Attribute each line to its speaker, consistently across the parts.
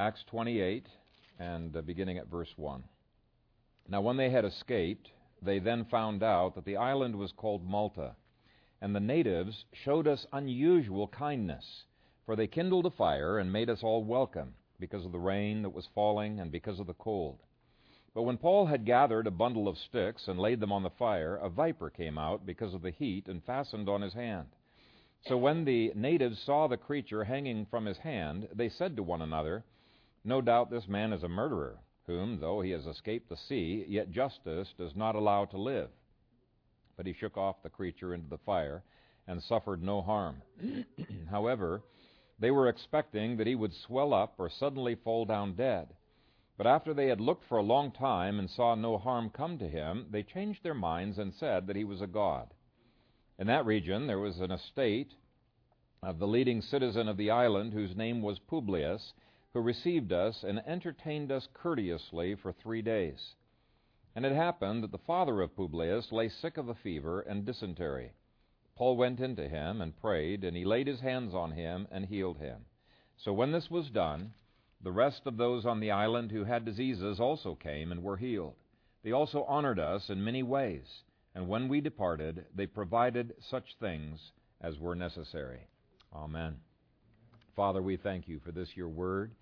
Speaker 1: Acts 28, and uh, beginning at verse 1. Now, when they had escaped, they then found out that the island was called Malta, and the natives showed us unusual kindness, for they kindled a fire and made us all welcome, because of the rain that was falling and because of the cold. But when Paul had gathered a bundle of sticks and laid them on the fire, a viper came out because of the heat and fastened on his hand. So when the natives saw the creature hanging from his hand, they said to one another, No doubt this man is a murderer, whom, though he has escaped the sea, yet justice does not allow to live. But he shook off the creature into the fire and suffered no harm. However, they were expecting that he would swell up or suddenly fall down dead. But after they had looked for a long time and saw no harm come to him, they changed their minds and said that he was a god. In that region there was an estate of the leading citizen of the island, whose name was Publius, who received us and entertained us courteously for three days. And it happened that the father of Publius lay sick of a fever and dysentery. Paul went into him and prayed, and he laid his hands on him and healed him. So when this was done, the rest of those on the island who had diseases also came and were healed. They also honored us in many ways, and when we departed, they provided such things as were necessary. Amen. Father, we thank you for this, your word.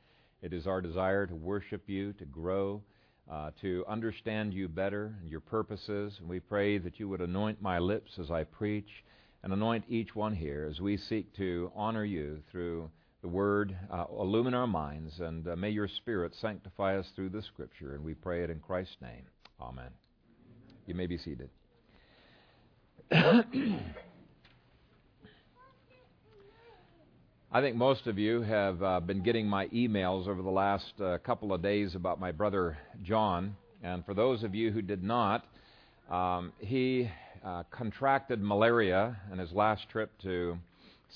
Speaker 1: It is our desire to worship you, to grow, uh, to understand you better and your purposes. And we pray that you would anoint my lips as I preach and anoint each one here as we seek to honor you through the Word uh, illumine our minds, and uh, may your Spirit sanctify us through the Scripture. And we pray it in Christ's name. Amen. You may be seated. I think most of you have uh, been getting my emails over the last uh, couple of days about my brother John. And for those of you who did not, um, he uh, contracted malaria in his last trip to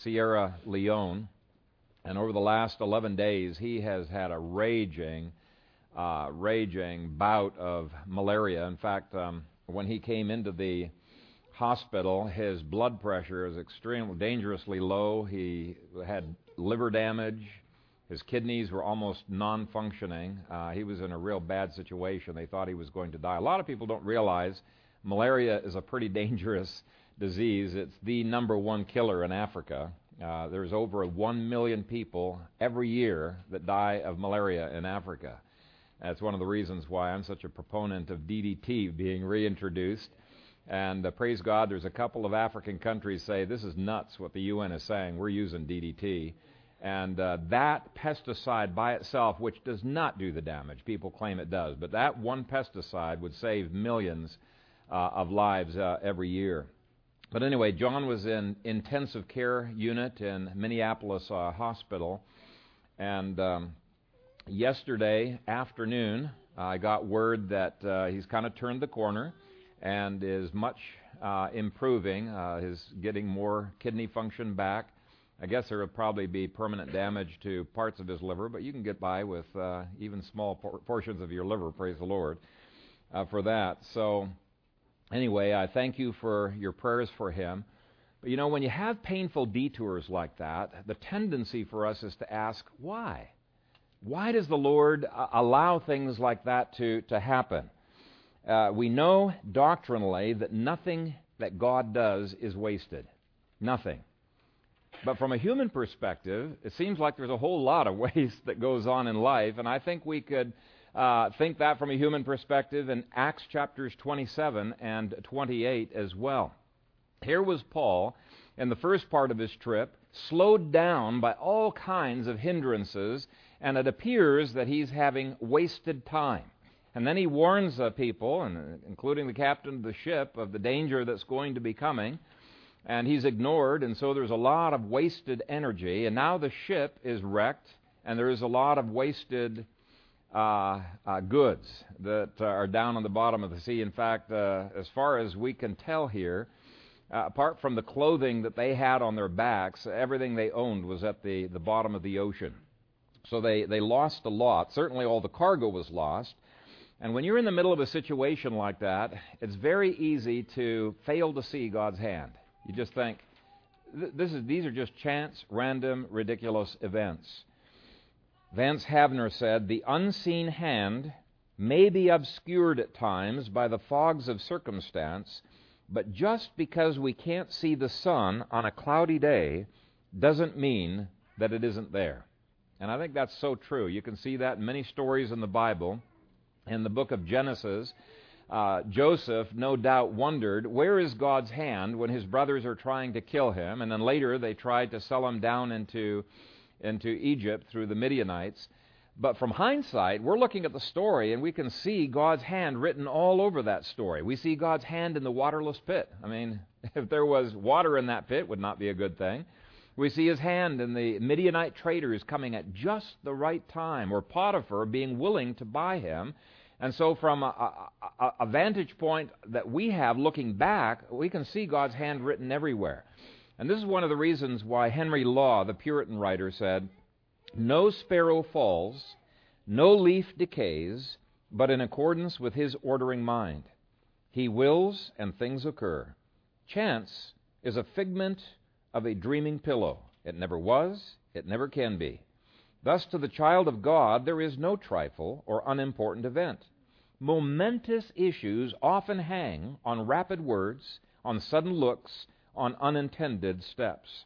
Speaker 1: Sierra Leone. And over the last 11 days, he has had a raging, uh, raging bout of malaria. In fact, um, when he came into the hospital, his blood pressure is extremely dangerously low. He had liver damage. His kidneys were almost non functioning. Uh, he was in a real bad situation. They thought he was going to die. A lot of people don't realize malaria is a pretty dangerous disease. It's the number one killer in Africa. Uh, there's over 1 million people every year that die of malaria in Africa. That's one of the reasons why I'm such a proponent of DDT being reintroduced. And uh, praise God, there's a couple of African countries say this is nuts what the UN is saying. We're using DDT. And uh, that pesticide by itself, which does not do the damage, people claim it does, but that one pesticide would save millions uh, of lives uh, every year. But anyway, John was in intensive care unit in Minneapolis uh, Hospital, and um, yesterday afternoon I got word that uh, he's kind of turned the corner and is much uh, improving. Uh, he's getting more kidney function back. I guess there will probably be permanent damage to parts of his liver, but you can get by with uh, even small por- portions of your liver. Praise the Lord uh, for that. So anyway, I thank you for your prayers for him. But you know, when you have painful detours like that, the tendency for us is to ask, why? Why does the Lord uh, allow things like that to, to happen? Uh, we know doctrinally that nothing that God does is wasted. Nothing. But from a human perspective, it seems like there's a whole lot of waste that goes on in life, and I think we could uh, think that from a human perspective in Acts chapters 27 and 28 as well. Here was Paul in the first part of his trip, slowed down by all kinds of hindrances, and it appears that he's having wasted time. And then he warns the people, and including the captain of the ship, of the danger that's going to be coming. And he's ignored, and so there's a lot of wasted energy. And now the ship is wrecked, and there is a lot of wasted uh, uh, goods that uh, are down on the bottom of the sea. In fact, uh, as far as we can tell here, uh, apart from the clothing that they had on their backs, everything they owned was at the, the bottom of the ocean. So they, they lost a lot. Certainly all the cargo was lost. And when you're in the middle of a situation like that, it's very easy to fail to see God's hand. You just think, this is, these are just chance, random, ridiculous events. Vance Havner said, The unseen hand may be obscured at times by the fogs of circumstance, but just because we can't see the sun on a cloudy day doesn't mean that it isn't there. And I think that's so true. You can see that in many stories in the Bible. In the book of Genesis, uh, Joseph no doubt wondered, where is God's hand when his brothers are trying to kill him? And then later they tried to sell him down into, into Egypt through the Midianites. But from hindsight, we're looking at the story and we can see God's hand written all over that story. We see God's hand in the waterless pit. I mean, if there was water in that pit, would not be a good thing. We see his hand in the Midianite traders coming at just the right time, or Potiphar being willing to buy him. And so, from a, a, a, vantage point that we have looking back, we can see God's hand written everywhere. And this is one of the reasons why Henry Law, the Puritan writer, said, No sparrow falls, no leaf decays, but in accordance with his ordering mind. He wills, and things occur. Chance is a figment of a dreaming pillow. It never was, it never can be. Thus, to the child of God, there is no trifle or unimportant event. Momentous issues often hang on rapid words, on sudden looks, on unintended steps.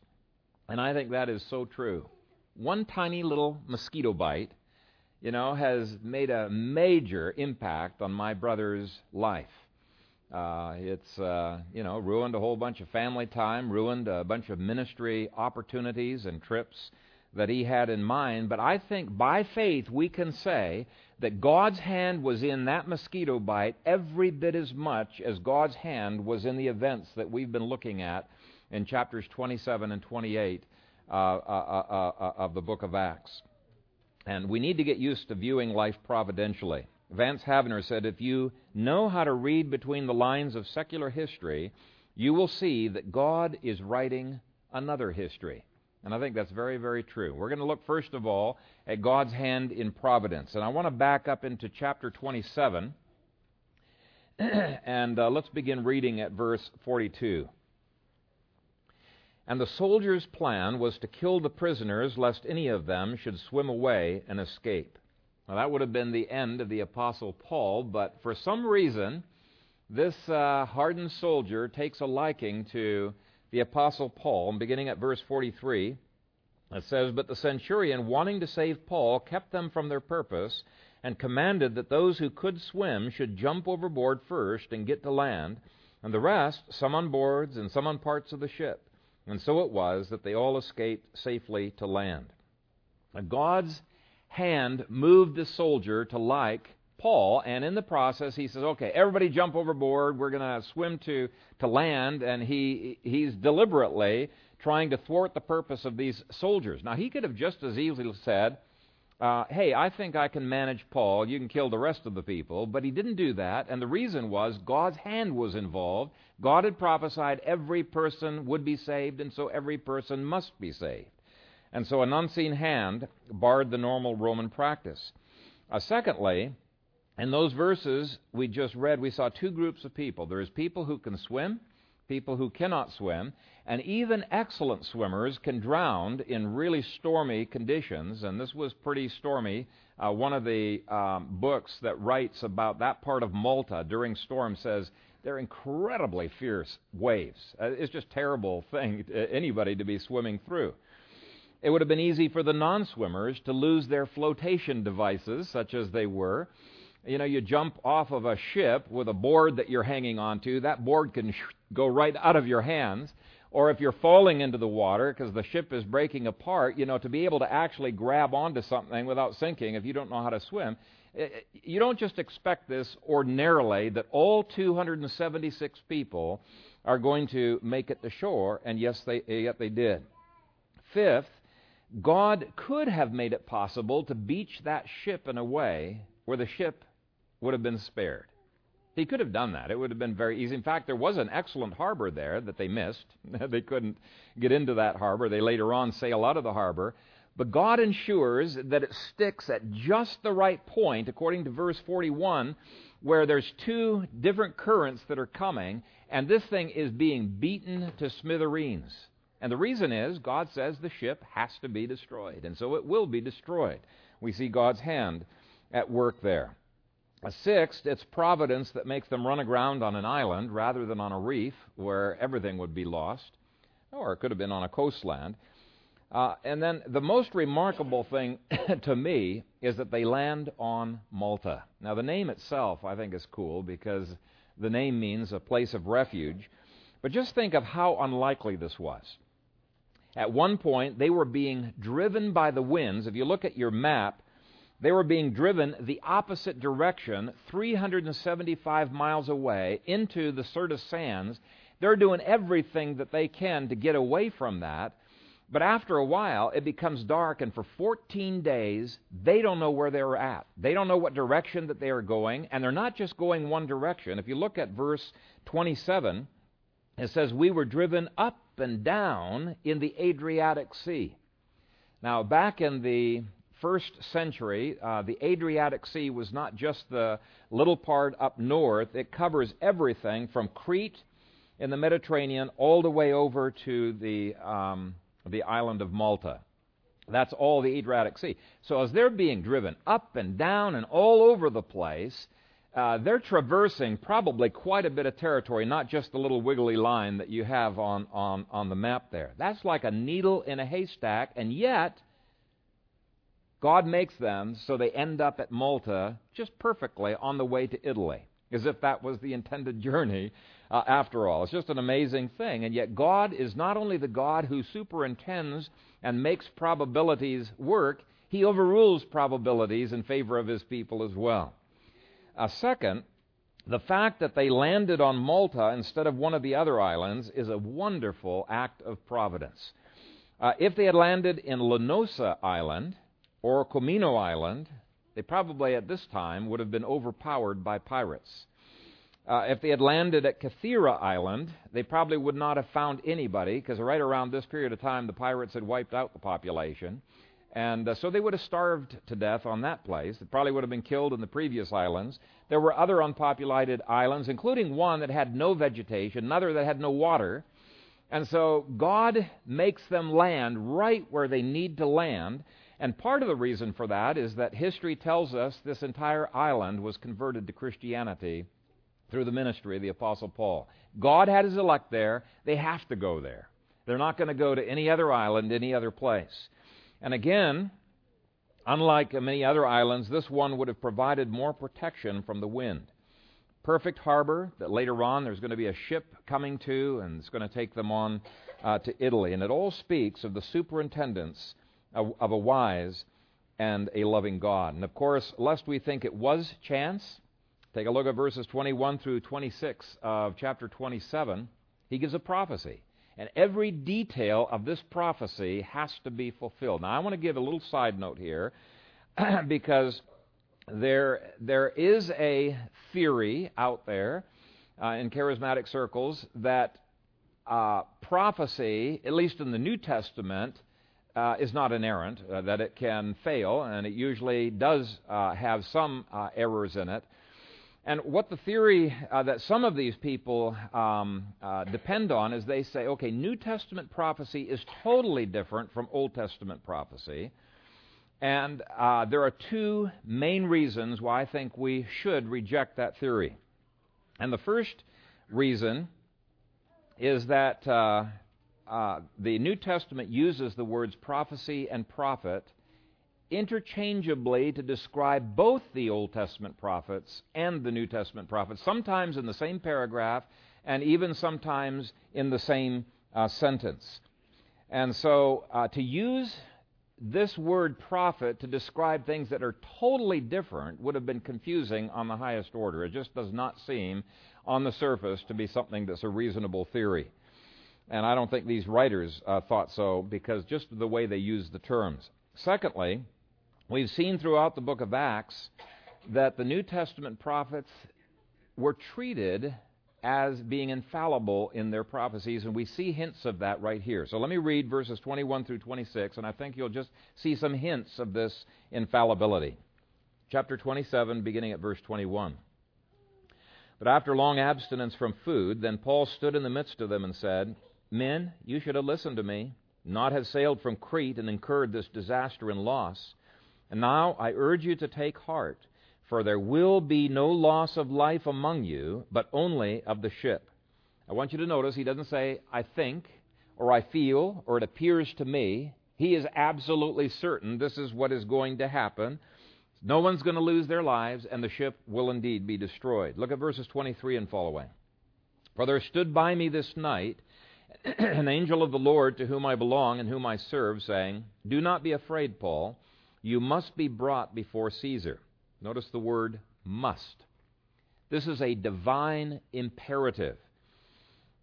Speaker 1: And I think that is so true. One tiny little mosquito bite, you know, has made a major impact on my brother's life. Uh, it's uh, you know ruined a whole bunch of family time, ruined a bunch of ministry opportunities and trips that he had in mind. But I think by faith we can say that God's hand was in that mosquito bite every bit as much as God's hand was in the events that we've been looking at in chapters 27 and 28 uh, uh, uh, uh, of the book of Acts. And we need to get used to viewing life providentially. Vance Havner said, If you know how to read between the lines of secular history, you will see that God is writing another history. And I think that's very, very true. We're going to look, first of all, at God's hand in providence. And I want to back up into chapter 27. and uh, let's begin reading at verse 42. And the soldiers' plan was to kill the prisoners, lest any of them should swim away and escape. Now, that would have been the end of the Apostle Paul, but for some reason, this uh, hardened soldier takes a liking to the Apostle Paul. And beginning at verse 43, it says, But the centurion, wanting to save Paul, kept them from their purpose, and commanded that those who could swim should jump overboard first and get to land, and the rest, some on boards and some on parts of the ship. And so it was that they all escaped safely to land. God's hand moved the soldier to like Paul, and in the process, he says, "Okay, everybody jump overboard. We're going to swim to to land." And he he's deliberately trying to thwart the purpose of these soldiers. Now, he could have just as easily said, uh, "Hey, I think I can manage Paul. You can kill the rest of the people." But he didn't do that, and the reason was God's hand was involved. God had prophesied every person would be saved, and so every person must be saved. And so an unseen hand barred the normal Roman practice. Uh, secondly, in those verses we just read, we saw two groups of people. There's people who can swim, people who cannot swim, and even excellent swimmers can drown in really stormy conditions. And this was pretty stormy. Uh, one of the um, books that writes about that part of Malta during storms says they're incredibly fierce waves. Uh, it's just terrible thing to anybody to be swimming through. It would have been easy for the non swimmers to lose their flotation devices, such as they were. You know, you jump off of a ship with a board that you're hanging onto, that board can sh- go right out of your hands. Or if you're falling into the water because the ship is breaking apart, you know, to be able to actually grab onto something without sinking if you don't know how to swim, you don't just expect this ordinarily that all 276 people are going to make it to shore, and yes, they, yet they did. Fifth, God could have made it possible to beach that ship in a way where the ship would have been spared. He could have done that. It would have been very easy. In fact, there was an excellent harbor there that they missed. they couldn't get into that harbor. They later on sail out of the harbor. But God ensures that it sticks at just the right point, according to verse 41, where there's two different currents that are coming, and this thing is being beaten to smithereens. And the reason is God says the ship has to be destroyed, and so it will be destroyed. We see God's hand at work there. A sixth, it's providence that makes them run aground on an island rather than on a reef where everything would be lost, or it could have been on a coastland. Uh, and then the most remarkable thing to me is that they land on Malta. Now, the name itself, I think, is cool because the name means a place of refuge. But just think of how unlikely this was. At one point, they were being driven by the winds. If you look at your map, they were being driven the opposite direction, 375 miles away, into the Syrtis Sands. They're doing everything that they can to get away from that. But after a while, it becomes dark, and for 14 days, they don't know where they're at. They don't know what direction that they are going, and they're not just going one direction. If you look at verse 27, it says, We were driven up and down in the Adriatic Sea. Now, back in the first century, uh, the Adriatic Sea was not just the little part up north, it covers everything from Crete in the Mediterranean all the way over to the, um, the island of Malta. That's all the Adriatic Sea. So as they're being driven up and down and all over the place, uh, they're traversing probably quite a bit of territory, not just the little wiggly line that you have on, on, on the map there. That's like a needle in a haystack, and yet God makes them so they end up at Malta just perfectly on the way to Italy, as if that was the intended journey uh, after all. It's just an amazing thing. And yet, God is not only the God who superintends and makes probabilities work, He overrules probabilities in favor of His people as well. Uh, second, the fact that they landed on Malta instead of one of the other islands is a wonderful act of providence. Uh, if they had landed in Linosa Island, or Comino Island, they probably at this time would have been overpowered by pirates. Uh, if they had landed at Kythera Island, they probably would not have found anybody because right around this period of time the pirates had wiped out the population. And uh, so they would have starved to death on that place. They probably would have been killed in the previous islands. There were other unpopulated islands, including one that had no vegetation, another that had no water. And so God makes them land right where they need to land. And part of the reason for that is that history tells us this entire island was converted to Christianity through the ministry of the Apostle Paul. God had his elect there. They have to go there. They're not going to go to any other island, any other place. And again, unlike many other islands, this one would have provided more protection from the wind. Perfect harbor that later on there's going to be a ship coming to, and it's going to take them on uh, to Italy. And it all speaks of the superintendence of a wise and a loving God. And of course, lest we think it was chance, take a look at verses 21 through 26 of chapter 27. He gives a prophecy. And every detail of this prophecy has to be fulfilled. Now, I want to give a little side note here because there, there is a theory out there uh, in charismatic circles that uh, prophecy, at least in the New Testament, uh, is not inerrant, uh, that it can fail, and it usually does uh, have some uh, errors in it. And what the theory uh, that some of these people um, uh, depend on is they say, okay, New Testament prophecy is totally different from Old Testament prophecy. And there are two main reasons why I think we should reject that theory. And the first reason is that uh, the New Testament uses the words prophecy and prophet interchangeably to describe both the Old Testament prophets and the New Testament prophets, sometimes in the same paragraph and even sometimes in the same uh, sentence. And so uh, to use this word prophet to describe things that are totally different would have been confusing on the highest order. It just does not seem on the surface to be something that's a reasonable theory. And I don't think these writers uh, thought so because just the way they use the terms. Secondly, we've seen throughout the book of Acts that the New Testament prophets were treated as being infallible in their prophecies, and we see hints of that right here. So let me read verses 21 through 26, and I think you'll just see some hints of this infallibility. Chapter 27, beginning at verse 21. But after long abstinence from food, then Paul stood in the midst of them and said, men, you should have listened to me, not have sailed from Crete and incurred this disaster and loss. And now I urge you to take heart, for there will be no loss of life among you, but only of the ship. I want you to notice he doesn't say, I think, or I feel, or it appears to me. He is absolutely certain this is what is going to happen. No one's going to lose their lives, and the ship will indeed be destroyed. Look at verses 23 and following. For there stood by me this night an angel of the Lord to whom I belong and whom I serve, saying, Do not be afraid, Paul. You must be brought before Caesar. Notice the word must. This is a divine imperative.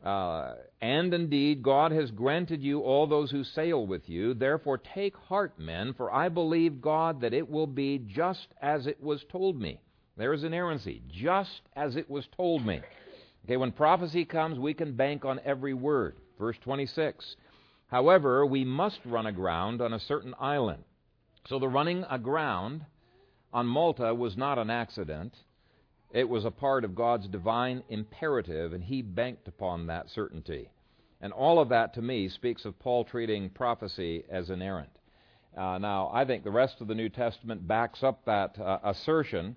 Speaker 1: Uh, and indeed, God has granted you all those who sail with you. Therefore, take heart, men, for I believe God that it will be just as it was told me. There is inerrancy, just as it was told me. Okay, when prophecy comes, we can bank on every word. Verse 26. However, we must run aground on a certain island. So the running aground on Malta was not an accident. It was a part of God's divine imperative, and he banked upon that certainty. And all of that, to me, speaks of Paul treating prophecy as inerrant. Uh, now, I think the rest of the New Testament backs up that uh, assertion.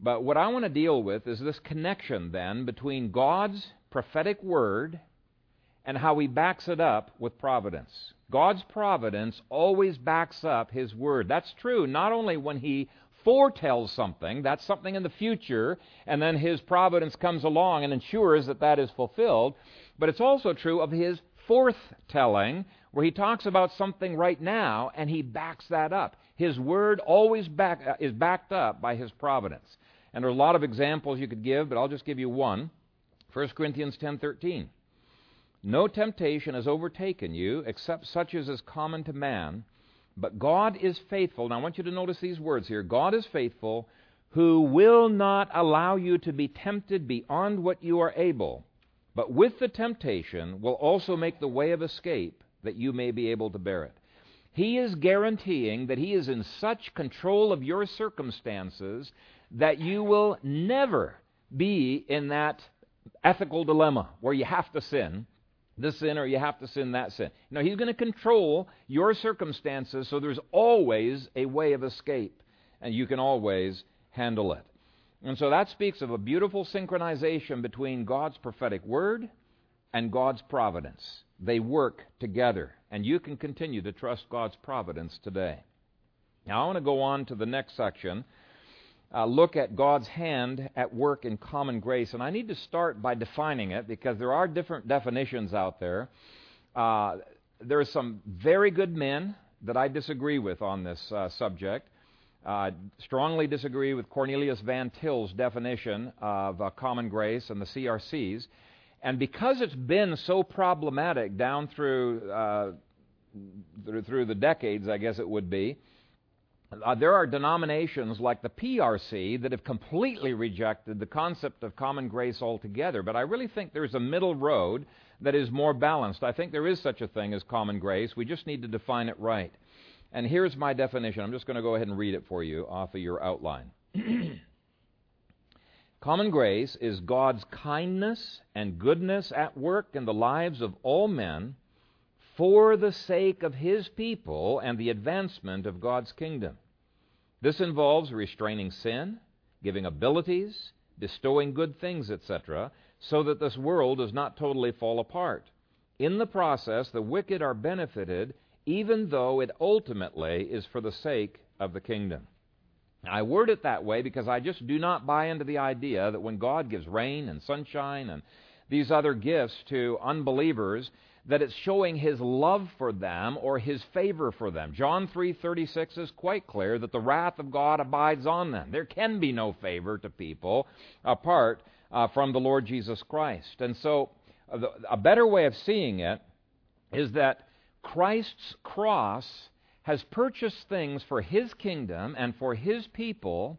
Speaker 1: But what I want to deal with is this connection, then, between God's prophetic word and how he backs it up with providence. God's providence always backs up his word. That's true not only when he foretells something, that's something in the future, and then his providence comes along and ensures that that is fulfilled. But it's also true of his forthtelling, where he talks about something right now and he backs that up. His word always back, uh, is backed up by his providence. And there are a lot of examples you could give, but I'll just give you one. 1 Corinthians 10:13. No temptation has overtaken you except such as is common to man. But God is faithful. Now I want you to notice these words here. God is faithful, who will not allow you to be tempted beyond what you are able, but with the temptation will also make the way of escape that you may be able to bear it. He is guaranteeing that He is in such control of your circumstances that you will never be in that ethical dilemma where you have to sin this sin or you have to sin that sin. No, He's going to control your circumstances so there's always a way of escape and you can always handle it. And so that speaks of a beautiful synchronization between God's prophetic word and God's providence. They work together, and you can continue to trust God's providence today. Now, I want to go on to the next section uh, look at God's hand at work in common grace. And I need to start by defining it because there are different definitions out there. Uh, there are some very good men that I disagree with on this uh, subject. Uh, strongly disagree with Cornelius Van Til's definition of uh, common grace and the CRCs. And because it's been so problematic down through, uh, through the decades, I guess it would be, uh, there are denominations like the PRC that have completely rejected the concept of common grace altogether, but I really think there's a middle road that is more balanced. I think there is such a thing as common grace. We just need to define it right. And here's my definition. I'm just going to go ahead and read it for you off of your outline. common grace is God's kindness and goodness at work in the lives of all men for the sake of His people and the advancement of God's kingdom. This involves restraining sin, giving abilities, bestowing good things, etc., so that this world does not totally fall apart. In the process, the wicked are benefited, even though it ultimately is for the sake of the kingdom. I word it that way because I just do not buy into the idea that when God gives rain and sunshine and these other gifts to unbelievers, that it's showing his love for them or his favor for them. John 3:36 is quite clear that the wrath of God abides on them. There can be no favor to people apart uh, from the Lord Jesus Christ. And so uh, the, a better way of seeing it is that Christ's cross has purchased things for his kingdom and for his people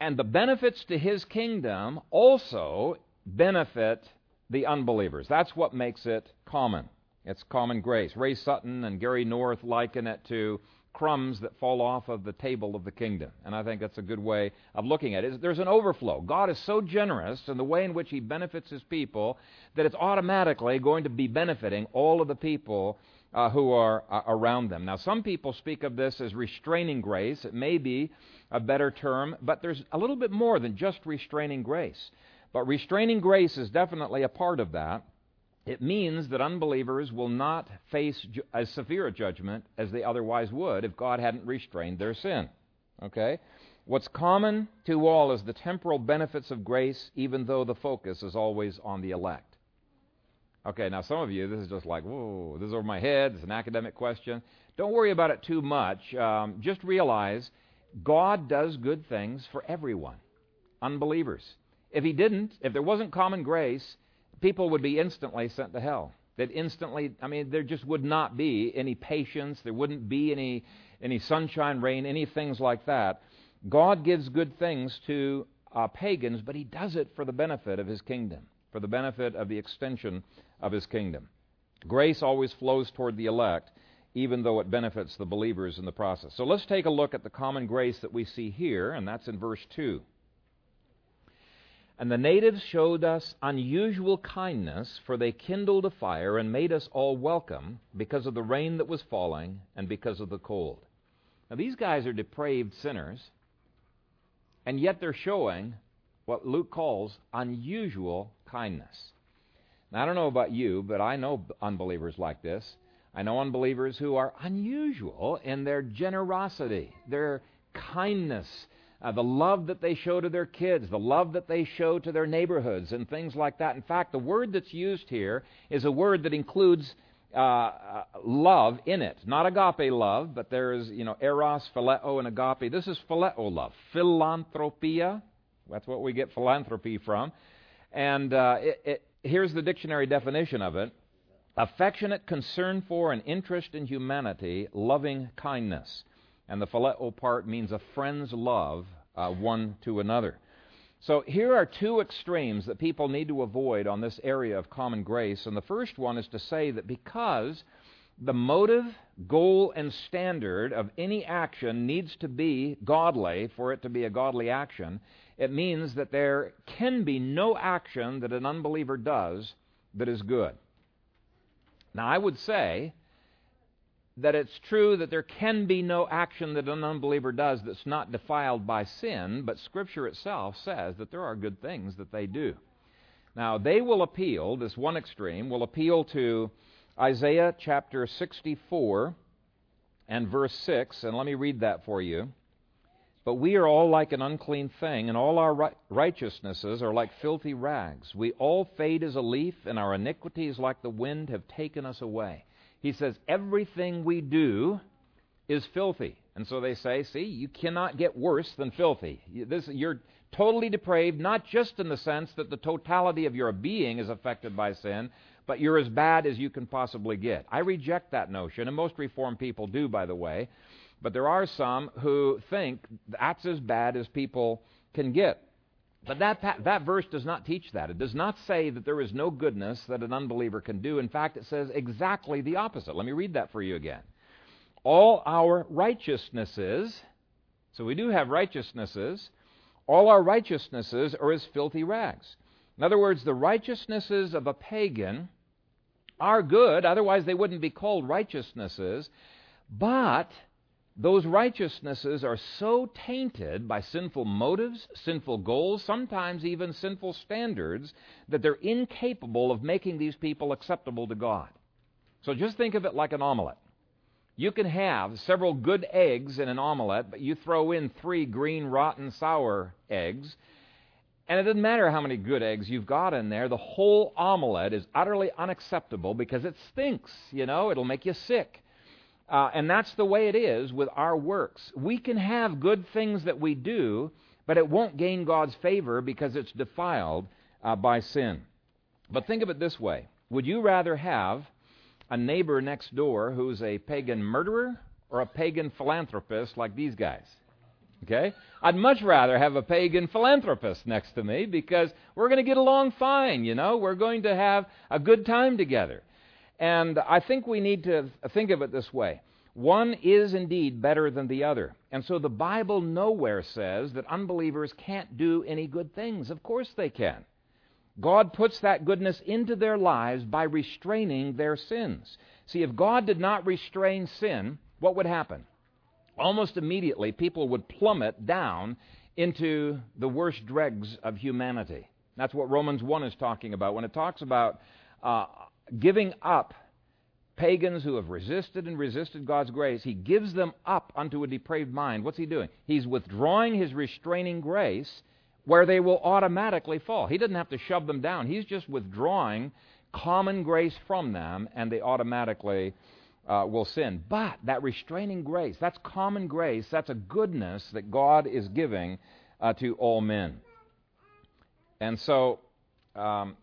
Speaker 1: and the benefits to his kingdom also benefit the unbelievers. That's what makes it common. It's common grace. Ray Sutton and Gary North liken it to crumbs that fall off of the table of the kingdom. And I think that's a good way of looking at it. There's an overflow. God is so generous in the way in which He benefits His people that it's automatically going to be benefiting all of the people uh, who are uh, around them. Now, some people speak of this as restraining grace. It may be a better term, but there's a little bit more than just restraining grace. But restraining grace is definitely a part of that. It means that unbelievers will not face ju- as severe a judgment as they otherwise would if God hadn't restrained their sin. Okay? What's common to all is the temporal benefits of grace, even though the focus is always on the elect. Okay, now some of you, this is just like, whoa, this is over my head. It's an academic question. Don't worry about it too much. Um, just realize God does good things for everyone, unbelievers. If He didn't, if there wasn't common grace, people would be instantly sent to hell. That instantly, I mean, there just would not be any patience. There wouldn't be any any sunshine, rain, any things like that. God gives good things to uh, pagans, but He does it for the benefit of His kingdom, for the benefit of the extension of His kingdom. Grace always flows toward the elect, even though it benefits the believers in the process. So let's take a look at the common grace that we see here, and that's in verse 2. And the natives showed us unusual kindness, for they kindled a fire and made us all welcome because of the rain that was falling and because of the cold. Now, these guys are depraved sinners, and yet they're showing what Luke calls unusual kindness. Now, I don't know about you, but I know unbelievers like this. I know unbelievers who are unusual in their generosity, their kindness, uh, the love that they show to their kids, the love that they show to their neighborhoods, and things like that. In fact, the word that's used here is a word that includes uh, uh, love in it. Not agape love, but there is, you know, eros, phileo, and agape. This is phileo love. Philanthropia. That's what we get philanthropy from. And uh, it, it, here's the dictionary definition of it affectionate concern for and interest in humanity, loving kindness. And the phileo part means a friend's love uh, one to another. So here are two extremes that people need to avoid on this area of common grace. And the first one is to say that because the motive, goal, and standard of any action needs to be godly for it to be a godly action, it means that there can be no action that an unbeliever does that is good. Now, I would say that it's true that there can be no action that an unbeliever does that's not defiled by sin, but Scripture itself says that there are good things that they do. Now, they will appeal, this one extreme, will appeal to Isaiah chapter 64 and verse 6, and let me read that for you. But we are all like an unclean thing, and all our righteousnesses are like filthy rags. We all fade as a leaf, and our iniquities, like the wind, have taken us away. He says, Everything we do is filthy. And so they say, See, you cannot get worse than filthy. This, you're totally depraved, not just in the sense that the totality of your being is affected by sin, but you're as bad as you can possibly get. I reject that notion, and most Reformed people do, by the way. But there are some who think that's as bad as people can get. But that, that verse does not teach that. It does not say that there is no goodness that an unbeliever can do. In fact, it says exactly the opposite. Let me read that for you again. All our righteousnesses, so we do have righteousnesses, all our righteousnesses are as filthy rags. In other words, the righteousnesses of a pagan are good, otherwise, they wouldn't be called righteousnesses, but those righteousnesses are so tainted by sinful motives, sinful goals, sometimes even sinful standards, that they're incapable of making these people acceptable to God. So just think of it like an omelet. You can have several good eggs in an omelet, but you throw in three green, rotten, sour eggs, and it doesn't matter how many good eggs you've got in there, the whole omelet is utterly unacceptable because it stinks. You know, it'll make you sick. Uh, and that's the way it is with our works. We can have good things that we do, but it won't gain God's favor because it's defiled uh, by sin. But think of it this way Would you rather have a neighbor next door who's a pagan murderer or a pagan philanthropist like these guys? Okay? I'd much rather have a pagan philanthropist next to me because we're going to get along fine, you know? We're going to have a good time together. And I think we need to think of it this way. One is indeed better than the other. And so the Bible nowhere says that unbelievers can't do any good things. Of course they can. God puts that goodness into their lives by restraining their sins. See, if God did not restrain sin, what would happen? Almost immediately, people would plummet down into the worst dregs of humanity. That's what Romans 1 is talking about when it talks about uh, giving up pagans who have resisted and resisted God's grace. He gives them up unto a depraved mind. What's he doing? He's withdrawing his restraining grace where they will automatically fall. He doesn't have to shove them down, he's just withdrawing common grace from them, and they automatically uh, will sin. But that restraining grace, that's common grace, that's a goodness that God is giving uh, to all men. And so, um,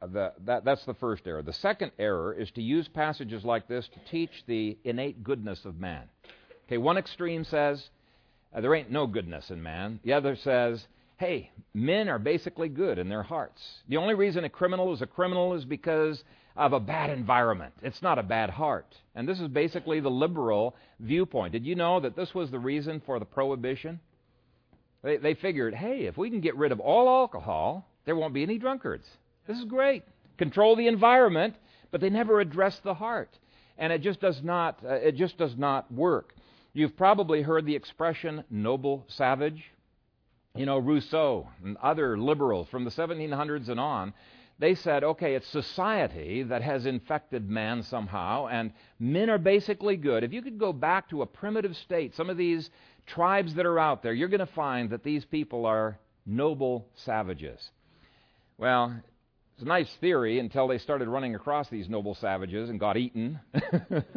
Speaker 1: the, that, that's the first error. The second error is to use passages like this to teach the innate goodness of man. Okay, one extreme says, uh, there ain't no goodness in man. The other says, hey, men are basically good in their hearts. The only reason a criminal is a criminal is because of a bad environment. It's not a bad heart. And this is basically the liberal viewpoint. Did you know that this was the reason for the prohibition? They, they figured, hey, if we can get rid of all alcohol, there won't be any drunkards. This is great. Control the environment, but they never address the heart. And it just does not, uh, it just does not work. You've probably heard the expression noble savage. You know, Rousseau and other liberals from the 1700s and on, they said, okay, it's society that has infected man somehow, and men are basically good. If you could go back to a primitive state, some of these tribes that are out there, you're going to find that these people are noble savages. Well, it's a nice theory until they started running across these noble savages and got eaten.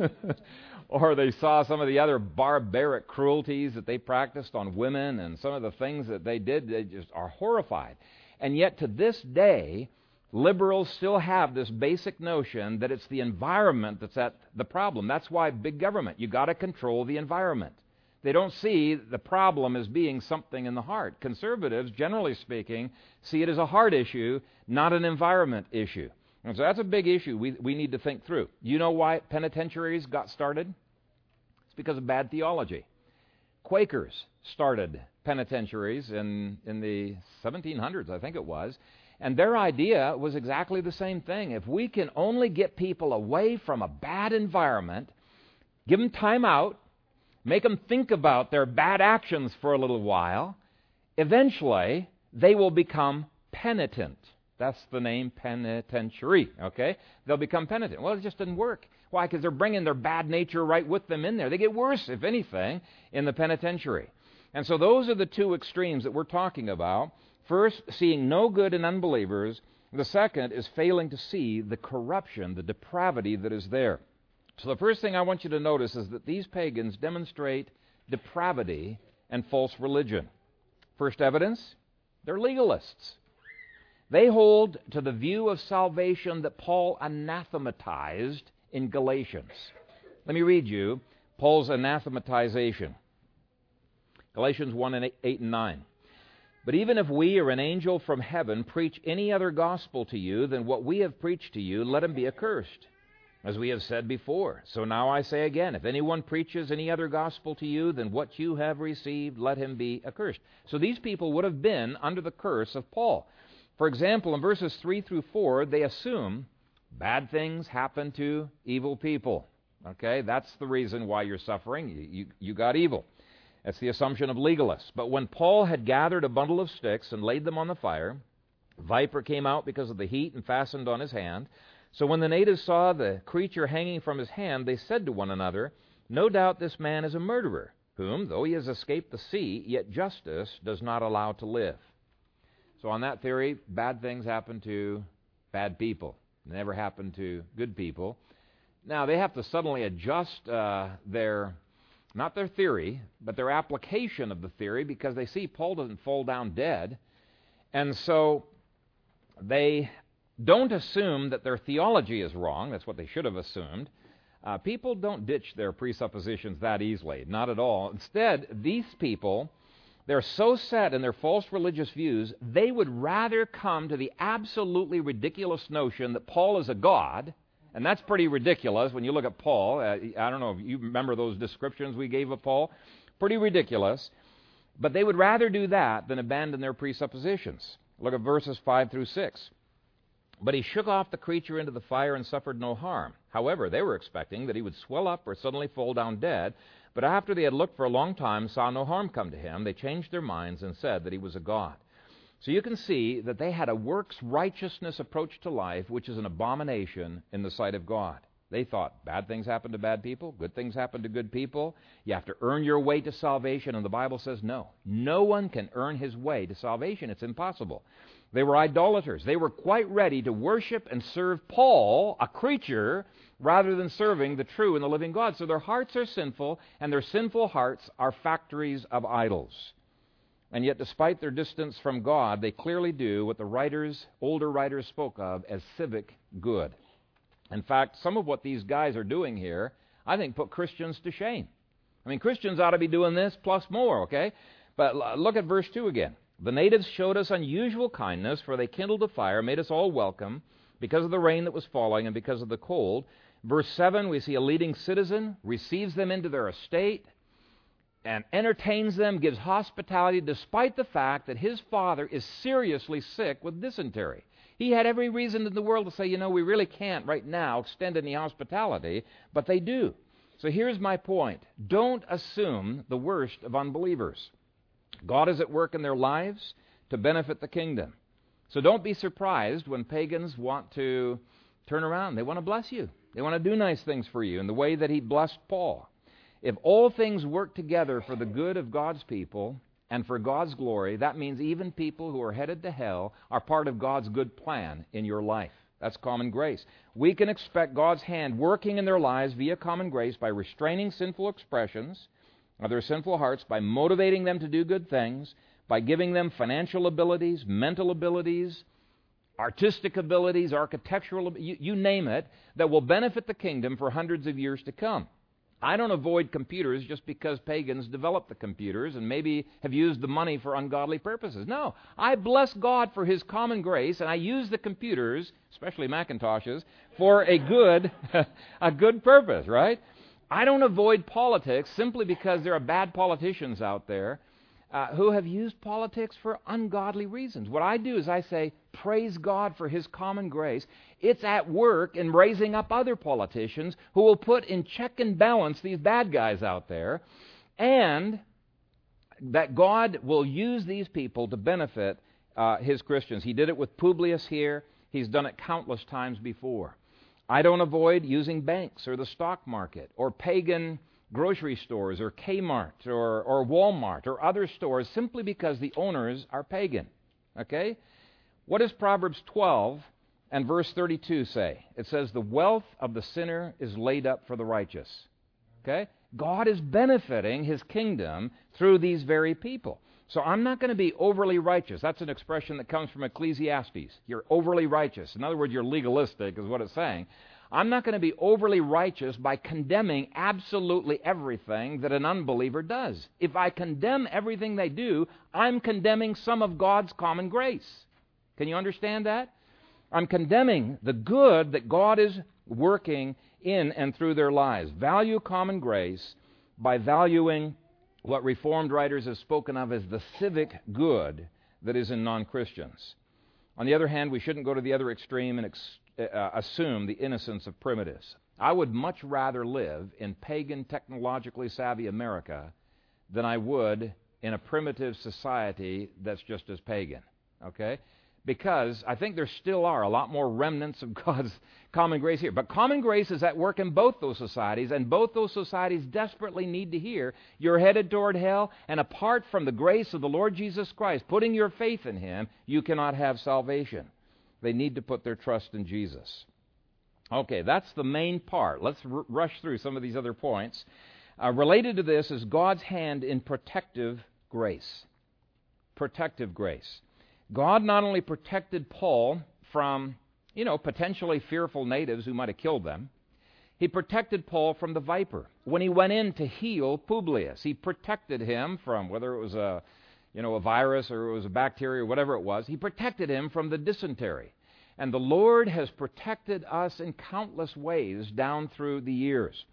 Speaker 1: or they saw some of the other barbaric cruelties that they practiced on women and some of the things that they did, they just are horrified. And yet, to this day, liberals still have this basic notion that it's the environment that's at the problem. That's why big government, you got to control the environment. They don't see the problem as being something in the heart. Conservatives, generally speaking, see it as a heart issue, not an environment issue. And so that's a big issue we, we need to think through. You know why penitentiaries got started? It's because of bad theology. Quakers started penitentiaries in, in the 1700s, I think it was. And their idea was exactly the same thing. If we can only get people away from a bad environment, give them time out, make them think about their bad actions for a little while, eventually they will become penitent. That's the name penitentiary, okay? They'll become penitent. Well, it just didn't work. Why? Because they're bringing their bad nature right with them in there. They get worse, if anything, in the penitentiary. And so those are the two extremes that we're talking about. First, seeing no good in unbelievers. The second is failing to see the corruption, the depravity that is there. So the first thing I want you to notice is that these pagans demonstrate depravity and false religion. First evidence, they're legalists. They hold to the view of salvation that Paul anathematized in Galatians. Let me read you Paul's anathematization. Galatians 1 and 8, 8 and 9. But even if we or an angel from heaven preach any other gospel to you than what we have preached to you, let him be accursed. As we have said before. So now I say again, if anyone preaches any other gospel to you than what you have received, let him be accursed. So these people would have been under the curse of Paul. For example, in verses 3 through 4, they assume bad things happen to evil people. Okay, that's the reason why you're suffering. You, you, you got evil. That's the assumption of legalists. But when Paul had gathered a bundle of sticks and laid them on the fire, viper came out because of the heat and fastened on his hand. So when the natives saw the creature hanging from his hand, they said to one another, No doubt this man is a murderer, whom, though he has escaped the sea, yet justice does not allow to live. So, on that theory, bad things happen to bad people. They never happen to good people. Now, they have to suddenly adjust uh, their, not their theory, but their application of the theory because they see Paul doesn't fall down dead. And so they don't assume that their theology is wrong. That's what they should have assumed. Uh, people don't ditch their presuppositions that easily. Not at all. Instead, these people they're so set in their false religious views, they would rather come to the absolutely ridiculous notion that Paul is a god And that's pretty ridiculous when you look at Paul. Uh, I don't know if you remember those descriptions we gave of Paul. Pretty ridiculous. But they would rather do that than abandon their presuppositions. Look at verses 5 through 6. But he shook off the creature into the fire and suffered no harm. However, they were expecting that he would swell up or suddenly fall down dead. But after they had looked for a long time, saw no harm come to him, they changed their minds and said that he was a god. So you can see that they had a works righteousness approach to life, which is an abomination in the sight of God. They thought bad things happen to bad people, good things happen to good people. You have to earn your way to salvation, and the Bible says no. No one can earn his way to salvation. It's impossible. They were idolaters. They were quite ready to worship and serve Paul, a creature, rather than serving the true and the living God. So their hearts are sinful, and their sinful hearts are factories of idols. And yet, despite their distance from God, they clearly do what the writers, older writers, spoke of as civic good. In fact, some of what these guys are doing here, I think, put Christians to shame. I mean, Christians ought to be doing this plus more, okay? But look at verse 2 again. The natives showed us unusual kindness, for they kindled a fire, made us all welcome, because of the rain that was falling and because of the cold. Verse 7, we see a leading citizen receives them into their estate and entertains them, gives hospitality, despite the fact that his father is seriously sick with dysentery. He had every reason in the world to say, you know, we really can't right now extend any hospitality, but they do. So here's my point don't assume the worst of unbelievers. God is at work in their lives to benefit the kingdom. So don't be surprised when pagans want to turn around. They want to bless you, they want to do nice things for you in the way that He blessed Paul. If all things work together for the good of God's people, and for God's glory, that means even people who are headed to hell are part of God's good plan in your life. That's common grace. We can expect God's hand working in their lives via common grace by restraining sinful expressions of their sinful hearts, by motivating them to do good things, by giving them financial abilities, mental abilities, artistic abilities, architectural, you, you name it, that will benefit the kingdom for hundreds of years to come. I don't avoid computers just because pagans developed the computers and maybe have used the money for ungodly purposes. No, I bless God for His common grace and I use the computers, especially Macintoshes, for a good, a good purpose, right? I don't avoid politics simply because there are bad politicians out there uh, who have used politics for ungodly reasons. What I do is I say, praise God for His common grace. It's at work in raising up other politicians who will put in check and balance these bad guys out there, and that God will use these people to benefit uh, His Christians. He did it with Publius here, He's done it countless times before. I don't avoid using banks or the stock market or pagan grocery stores or Kmart or, or Walmart or other stores simply because the owners are pagan. Okay? What does Proverbs 12 and verse 32 say? It says, The wealth of the sinner is laid up for the righteous. Okay? God is benefiting his kingdom through these very people. So I'm not going to be overly righteous. That's an expression that comes from Ecclesiastes. You're overly righteous. In other words, you're legalistic, is what it's saying. I'm not going to be overly righteous by condemning absolutely everything that an unbeliever does. If I condemn everything they do, I'm condemning some of God's common grace. Can you understand that? I'm condemning the good that God is working in and through their lives. Value common grace by valuing what Reformed writers have spoken of as the civic good that is in non Christians. On the other hand, we shouldn't go to the other extreme and ex- uh, assume the innocence of primitives. I would much rather live in pagan, technologically savvy America than I would in a primitive society that's just as pagan. Okay? Because I think there still are a lot more remnants of God's common grace here. But common grace is at work in both those societies, and both those societies desperately need to hear you're headed toward hell, and apart from the grace of the Lord Jesus Christ, putting your faith in Him, you cannot have salvation. They need to put their trust in Jesus. Okay, that's the main part. Let's r- rush through some of these other points. Uh, related to this is God's hand in protective grace. Protective grace. God not only protected Paul from, you know, potentially fearful natives who might have killed them, he protected Paul from the viper. When he went in to heal Publius, he protected him from whether it was a you know, a virus or it was a bacteria or whatever it was, he protected him from the dysentery. And the Lord has protected us in countless ways down through the years.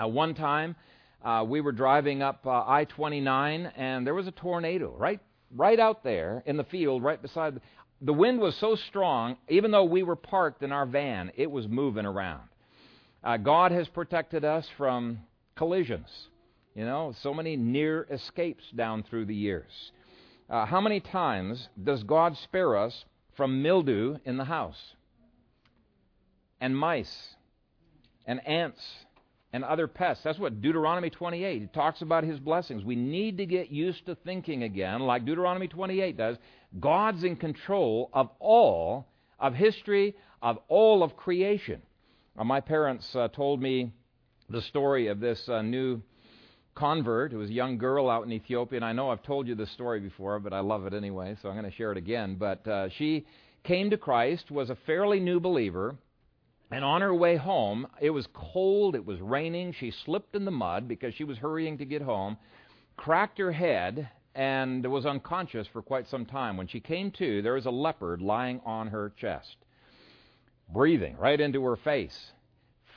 Speaker 1: Uh, one time, uh, we were driving up uh, I 29, and there was a tornado right, right out there in the field, right beside. The, the wind was so strong, even though we were parked in our van, it was moving around. Uh, God has protected us from collisions. You know, so many near escapes down through the years. Uh, how many times does God spare us from mildew in the house? And mice, and ants, and other pests. That's what Deuteronomy 28 it talks about his blessings. We need to get used to thinking again, like Deuteronomy 28 does. God's in control of all of history, of all of creation. Uh, my parents uh, told me the story of this uh, new convert who was a young girl out in Ethiopia. And I know I've told you this story before, but I love it anyway, so I'm going to share it again. But uh, she came to Christ, was a fairly new believer, and on her way home, it was cold, it was raining. She slipped in the mud because she was hurrying to get home, cracked her head, and was unconscious for quite some time. When she came to, there was a leopard lying on her chest, breathing right into her face.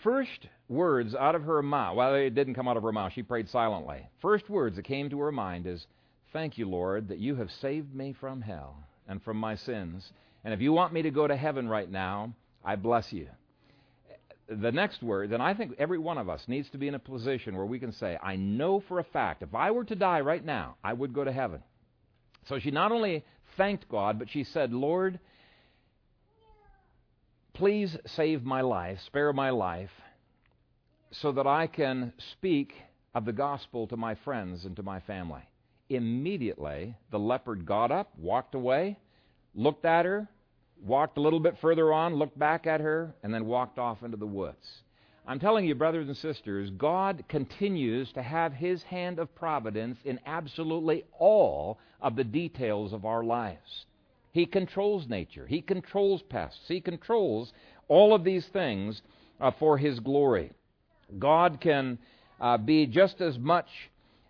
Speaker 1: First words out of her mouth, well, it didn't come out of her mouth, she prayed silently. First words that came to her mind is, Thank you, Lord, that you have saved me from hell and from my sins. And if you want me to go to heaven right now, I bless you. The next word, then I think every one of us needs to be in a position where we can say, I know for a fact, if I were to die right now, I would go to heaven. So she not only thanked God, but she said, Lord, please save my life, spare my life, so that I can speak of the gospel to my friends and to my family. Immediately, the leopard got up, walked away, looked at her, walked a little bit further on, looked back at her, and then walked off into the woods. I'm telling you, brothers and sisters, God continues to have His hand of providence in absolutely all of the details of our lives. He controls nature, He controls pests, He controls all of these things uh, for His glory. God can uh, be just as much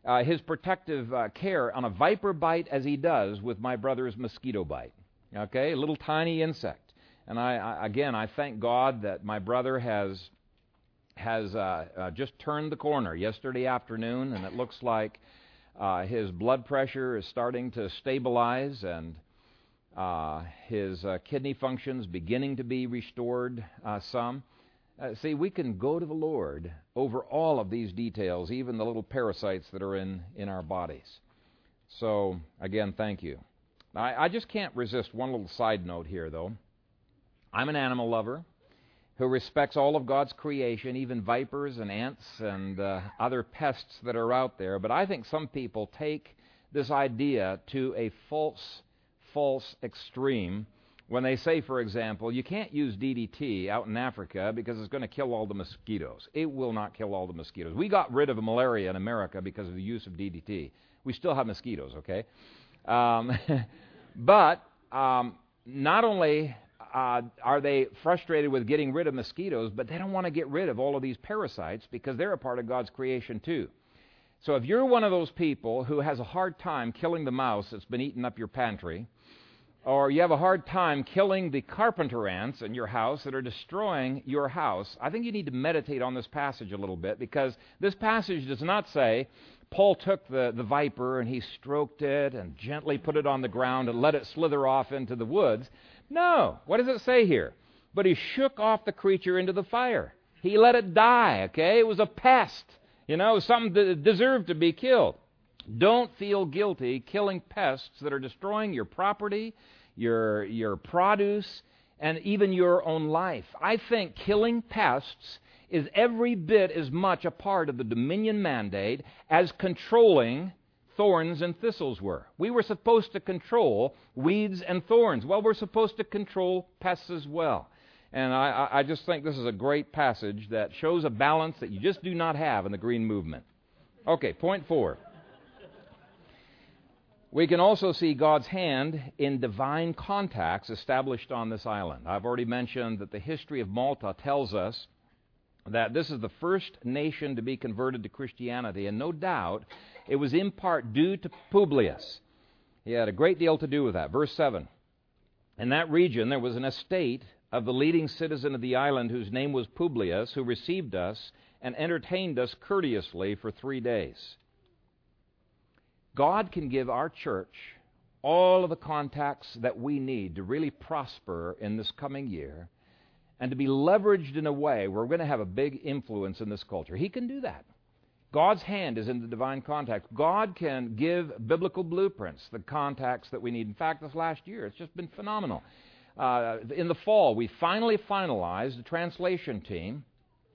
Speaker 1: uh, His protective uh, care on a viper bite as He does with my brother's mosquito bite. Okay, a little tiny insect. And I, I again, I thank God that my brother has has uh, uh, just turned the corner yesterday afternoon, and it looks like uh, his blood pressure is starting to stabilize and uh, his uh, kidney functions beginning to be restored uh, some. Uh, see, we can go to the Lord over all of these details, even the little parasites that are in, in our bodies. So, again, thank you. I, I just can't resist one little side note here, though. I'm an animal lover who respects all of God's creation, even vipers and ants and uh, other pests that are out there. But I think some people take this idea to a false false extreme when they say, for example, you can't use DDT out in Africa because it's going to kill all the mosquitoes. It will not kill all the mosquitoes. We got rid of malaria in America because of the use of DDT. We still have mosquitoes, okay? Um, but um, not only uh, are they frustrated with getting rid of mosquitoes, but they don't want to get rid of all of these parasites because they're a part of God's creation too. So if you're one of those people who has a hard time killing the mouse that's been eating up your pantry, or you have a hard time killing the carpenter ants in your house that are destroying your house, I think you need to meditate on this passage a little bit because this passage does not say Paul took the, the viper and he stroked it and gently put it on the ground and let it slither off into the woods. No. What does it say here? But he shook off the creature into the fire. He let it die, okay? It was a pest. You know, something that deserved to be killed. Don't feel guilty killing pests that are destroying your property, your, your produce, and even your own life. I think killing pests is every bit as much a part of the dominion mandate as controlling thorns and thistles were. We were supposed to control weeds and thorns. Well, we're supposed to control pests as well. And I, I just think this is a great passage that shows a balance that you just do not have in the green movement. Okay, point four. We can also see God's hand in divine contacts established on this island. I've already mentioned that the history of Malta tells us that this is the first nation to be converted to Christianity, and no doubt it was in part due to Publius. He had a great deal to do with that. Verse 7. In that region, there was an estate of the leading citizen of the island whose name was Publius, who received us and entertained us courteously for three days. God can give our church all of the contacts that we need to really prosper in this coming year and to be leveraged in a way where we're going to have a big influence in this culture. He can do that. God's hand is in the divine contact. God can give biblical blueprints, the contacts that we need. In fact, this last year, it's just been phenomenal. Uh, in the fall, we finally finalized the translation team.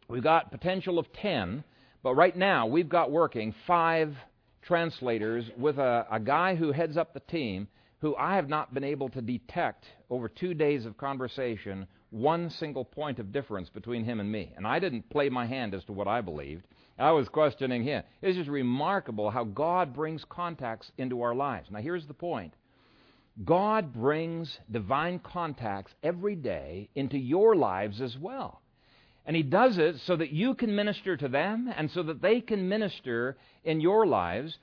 Speaker 1: We've got potential of 10, but right now we've got working five translators with a, a guy who heads up the team who I have not been able to detect over two days of conversation one single point of difference between him and me. And I didn't play my hand as to what I believed. I was questioning him. It's just remarkable how God brings contacts into our lives. Now, here's the point God brings divine contacts every day into your lives as well. And He does it so that you can minister to them and so that they can minister in your lives.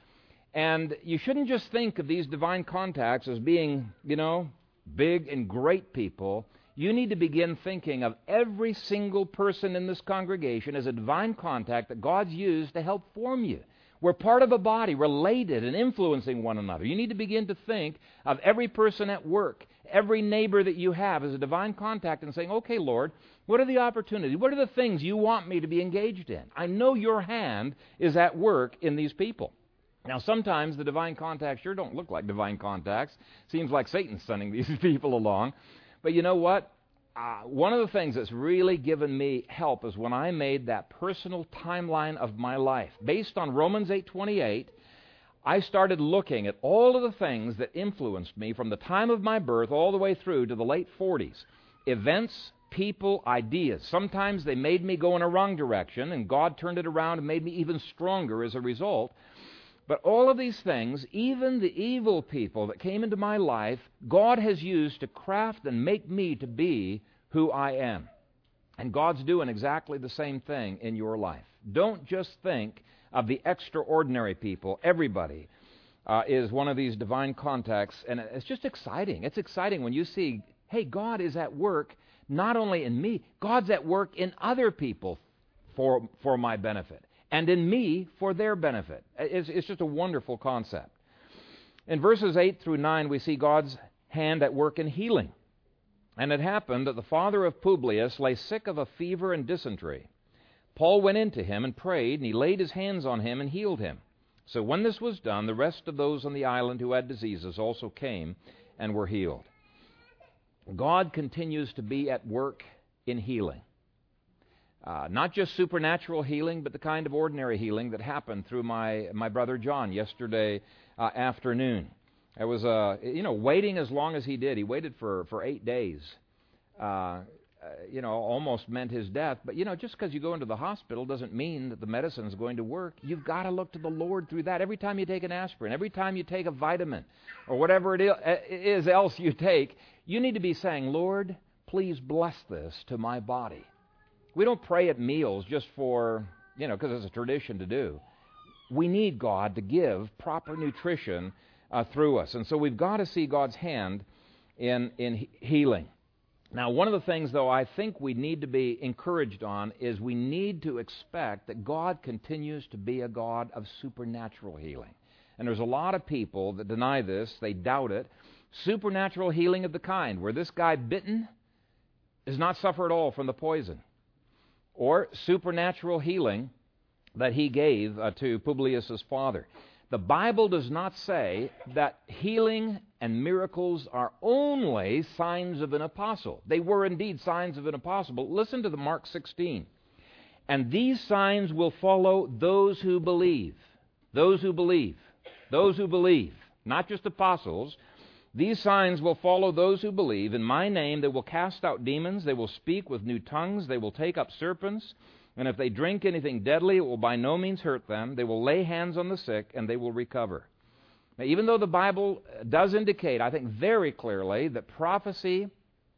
Speaker 1: And you shouldn't just think of these divine contacts as being, you know, big and great people you need to begin thinking of every single person in this congregation as a divine contact that God's used to help form you. We're part of a body, related and influencing one another. You need to begin to think of every person at work, every neighbor that you have as a divine contact and saying, okay, Lord, what are the opportunities? What are the things you want me to be engaged in? I know your hand is at work in these people. Now, sometimes the divine contacts sure don't look like divine contacts. Seems like Satan's sending these people along. But you know what? Uh, one of the things that's really given me help is when I made that personal timeline of my life based on Romans 8:28. I started looking at all of the things that influenced me from the time of my birth all the way through to the late 40s. Events, people, ideas. Sometimes they made me go in a wrong direction, and God turned it around and made me even stronger as a result. But all of these things, even the evil people that came into my life, God has used to craft and make me to be who I am. And God's doing exactly the same thing in your life. Don't just think of the extraordinary people. Everybody uh, is one of these divine contacts, and it's just exciting. It's exciting when you see, hey, God is at work not only in me, God's at work in other people for, for my benefit and in me for their benefit. It's, it's just a wonderful concept. In verses 8 through 9, we see God's hand at work in healing. And it happened that the father of Publius lay sick of a fever and dysentery. Paul went in to him and prayed, and he laid his hands on him and healed him. So when this was done, the rest of those on the island who had diseases also came and were healed. God continues to be at work in healing. Uh, not just supernatural healing, but the kind of ordinary healing that happened through my, my brother John yesterday uh, afternoon. I was, uh, you know, waiting as long as he did. He waited for, for eight days. Uh, uh, you know, almost meant his death. But, you know, just because you go into the hospital doesn't mean that the medicine is going to work. You've got to look to the Lord through that. Every time you take an aspirin, every time you take a vitamin, or whatever it is else you take, you need to be saying, Lord, please bless this to my body. We don't pray at meals just for, you know, because it's a tradition to do. We need God to give proper nutrition uh, through us. And so we've got to see God's hand in, in healing. Now, one of the things, though, I think we need to be encouraged on is we need to expect that God continues to be a God of supernatural healing. And there's a lot of people that deny this, they doubt it. Supernatural healing of the kind where this guy bitten does not suffer at all from the poison or supernatural healing that he gave uh, to Publius's father. The Bible does not say that healing and miracles are only signs of an apostle. They were indeed signs of an apostle. But listen to the Mark 16. And these signs will follow those who believe. Those who believe. Those who believe. Not just apostles, these signs will follow those who believe. In my name they will cast out demons, they will speak with new tongues, they will take up serpents, and if they drink anything deadly, it will by no means hurt them. They will lay hands on the sick, and they will recover. Now, even though the Bible does indicate, I think very clearly, that prophecy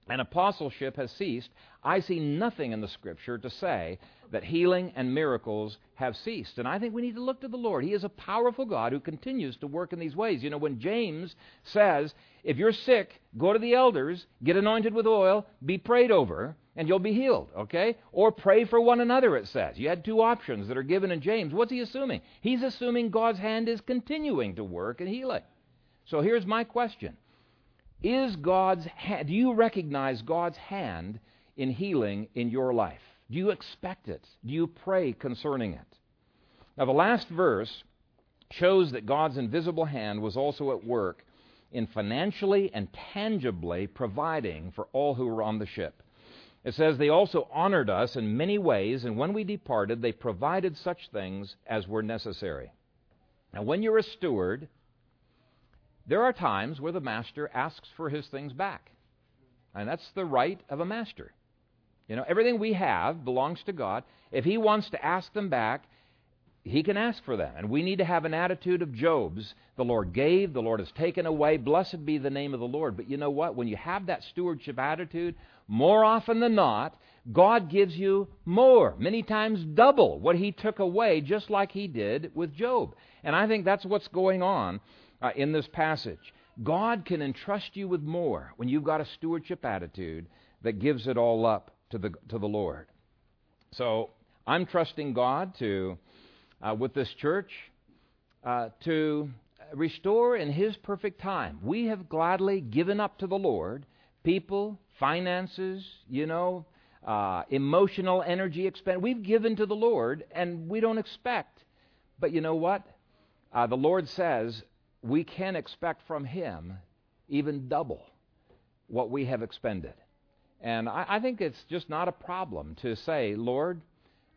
Speaker 1: and apostleship has ceased, I see nothing in the Scripture to say that healing and miracles have ceased. And I think we need to look to the Lord. He is a powerful God who continues to work in these ways. You know, when James says, if you're sick, go to the elders, get anointed with oil, be prayed over, and you'll be healed, okay? Or pray for one another, it says. You had two options that are given in James. What's he assuming? He's assuming God's hand is continuing to work in healing. So here's my question Is God's hand, do you recognize God's hand in healing in your life? Do you expect it? Do you pray concerning it? Now, the last verse shows that God's invisible hand was also at work in financially and tangibly providing for all who were on the ship. It says, They also honored us in many ways, and when we departed, they provided such things as were necessary. Now, when you're a steward, there are times where the master asks for his things back. And that's the right of a master. You know, everything we have belongs to God. If he wants to ask them back, he can ask for them. And we need to have an attitude of Job's. The Lord gave, the Lord has taken away. Blessed be the name of the Lord. But you know what? When you have that stewardship attitude, more often than not, God gives you more, many times double what he took away, just like he did with Job. And I think that's what's going on uh, in this passage. God can entrust you with more when you've got a stewardship attitude that gives it all up to the, to the Lord. So I'm trusting God to uh, with this church uh, to restore in His perfect time. We have gladly given up to the Lord people, finances, you know, uh, emotional energy expend. We've given to the Lord, and we don't expect. But you know what? Uh, the Lord says we can expect from Him even double what we have expended. And I, I think it's just not a problem to say, Lord,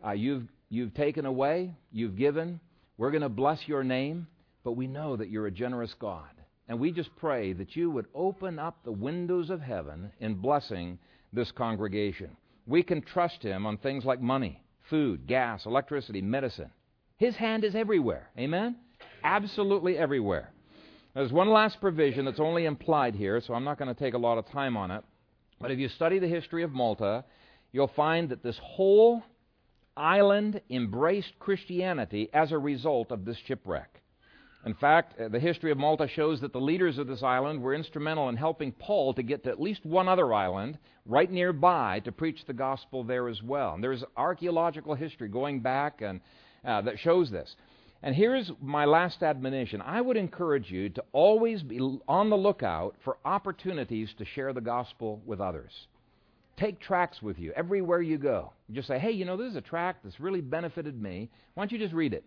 Speaker 1: uh, you've You've taken away, you've given. We're going to bless your name, but we know that you're a generous God. And we just pray that you would open up the windows of heaven in blessing this congregation. We can trust Him on things like money, food, gas, electricity, medicine. His hand is everywhere. Amen? Absolutely everywhere. There's one last provision that's only implied here, so I'm not going to take a lot of time on it. But if you study the history of Malta, you'll find that this whole island embraced Christianity as a result of this shipwreck. In fact, uh, the history of Malta shows that the leaders of this island were instrumental in helping Paul to get to at least one other island right nearby to preach the gospel there as well. And there's archaeological history going back and uh, that shows this. And here's my last admonition. I would encourage you to always be on the lookout for opportunities to share the gospel with others. Take tracts with you everywhere you go. Just say, hey, you know, this is a tract that's really benefited me. Why don't you just read it?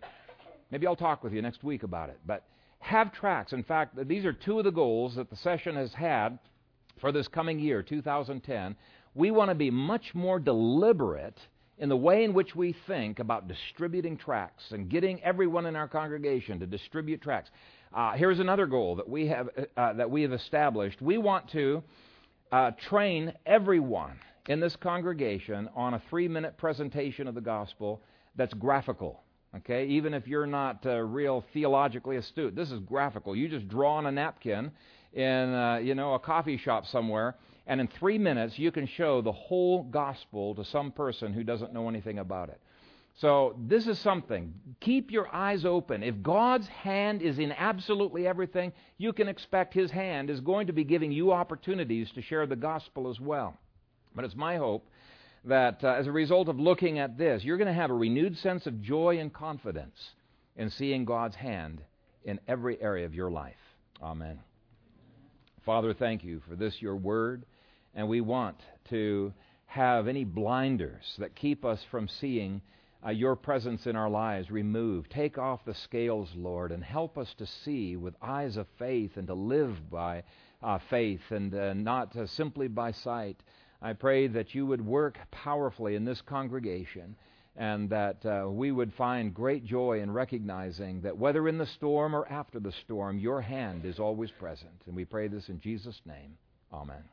Speaker 1: Maybe I'll talk with you next week about it. But have tracts. In fact, these are two of the goals that the session has had for this coming year, 2010. We want to be much more deliberate in the way in which we think about distributing tracts and getting everyone in our congregation to distribute tracts. Uh, here's another goal that we have uh, that we have established. We want to uh, train everyone in this congregation on a three minute presentation of the gospel that's graphical. Okay, even if you're not uh, real theologically astute, this is graphical. You just draw on a napkin in uh, you know a coffee shop somewhere, and in three minutes you can show the whole gospel to some person who doesn't know anything about it. So, this is something. Keep your eyes open. If God's hand is in absolutely everything, you can expect His hand is going to be giving you opportunities to share the gospel as well. But it's my hope that uh, as a result of looking at this, you're going to have a renewed sense of joy and confidence in seeing God's hand in every area of your life. Amen. Father, thank you for this, your word, and we want to have any blinders that keep us from seeing uh, your presence in our lives removed. Take off the scales, Lord, and help us to see with eyes of faith and to live by uh, faith and uh, not uh, simply by sight. I pray that you would work powerfully in this congregation and that uh, we would find great joy in recognizing that whether in the storm or after the storm, your hand is always present. And we pray this in Jesus' name. Amen.